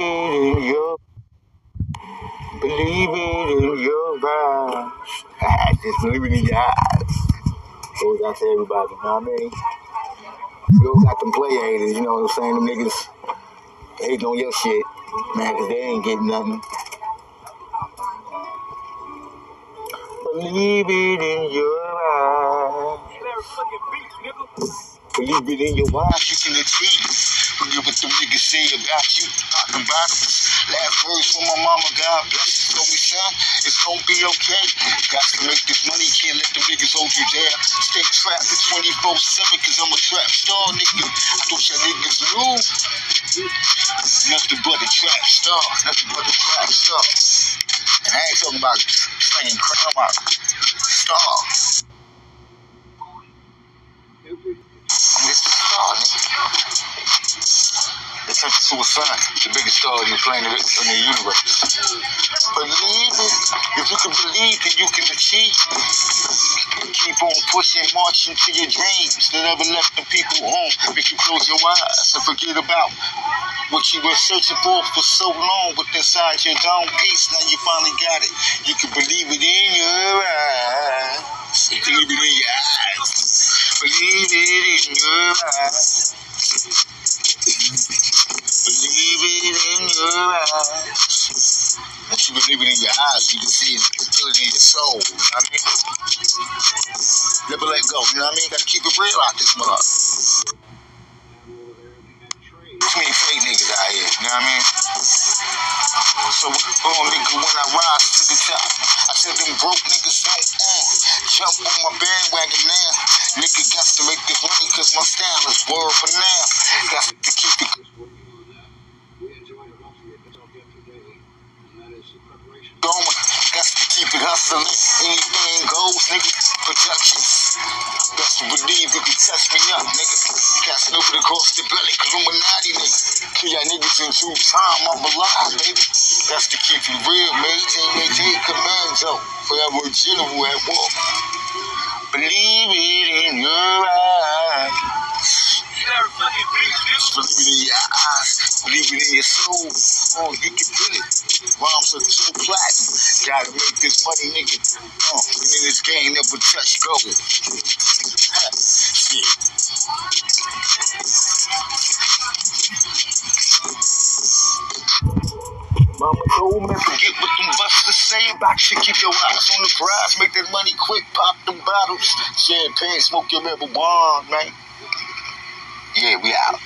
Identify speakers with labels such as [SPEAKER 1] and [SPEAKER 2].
[SPEAKER 1] in your, believe it in your eyes. Just believe in your eyes. Goes out to everybody, you know what I mean? You got them play haters, you know what I'm saying? Them niggas hating on your shit, man, cause they ain't getting nothing. Believe it in your eyes. Believe it in your eyes, you can achieve. Forget what them niggas say about you. Talking about them. Last words from my mama, God bless her. Told me, son, it's gonna be okay. Got to make this money, can't let them niggas hold you down. Stay trapped at 24 7 cause I'm a trap star, nigga. I thought y'all niggas knew. Nothing but a trap star. Nothing but a trap star. And I ain't talking about slinging crap. I'm about star. The biggest star on the planet in the universe. Believe it. If you can believe, then you can achieve. Keep on pushing, marching to your dreams. Don't ever let the people home make you close your eyes and forget about what you were searching for for so long with inside your own peace. Now you finally got it. You can believe it in your eyes. Believe it in your eyes. Believe it in your eyes. Eyes. Once you believe it in your eyes, you can see it, in your soul. You know what I mean? Never let go. You know what I mean? Gotta keep it real out this mother. Too many fake niggas out here. You know what I mean? So, oh, nigga, when I rise to the top, I said them broke niggas don't uh, jump on my bandwagon now. Nigga got to make this money cause my style is word for now. Got to keep it going. Got to keep it hustling. Anything goes, nigga. Productions. Best to believe you can touch me up, nigga. Casting over the coast the belly, Illuminati, nigga. Kill y'all niggas in due time, I'm alive, baby. That's to keep it real, Maintain your J Commando. Forever general at war. Believe it in your eyes. Believe it in your eyes. Believe it in your soul. Oh, you can feel it. Rhymes are so platinum. Gotta make this money, nigga. Uh, oh, and in this game, never touch gold. Shit. Mama told me forget what them busters say about you. Keep your eyes on the prize. Make that money quick. Pop them bottles. Champagne. Smoke your marijuana, man. Yeah, we out.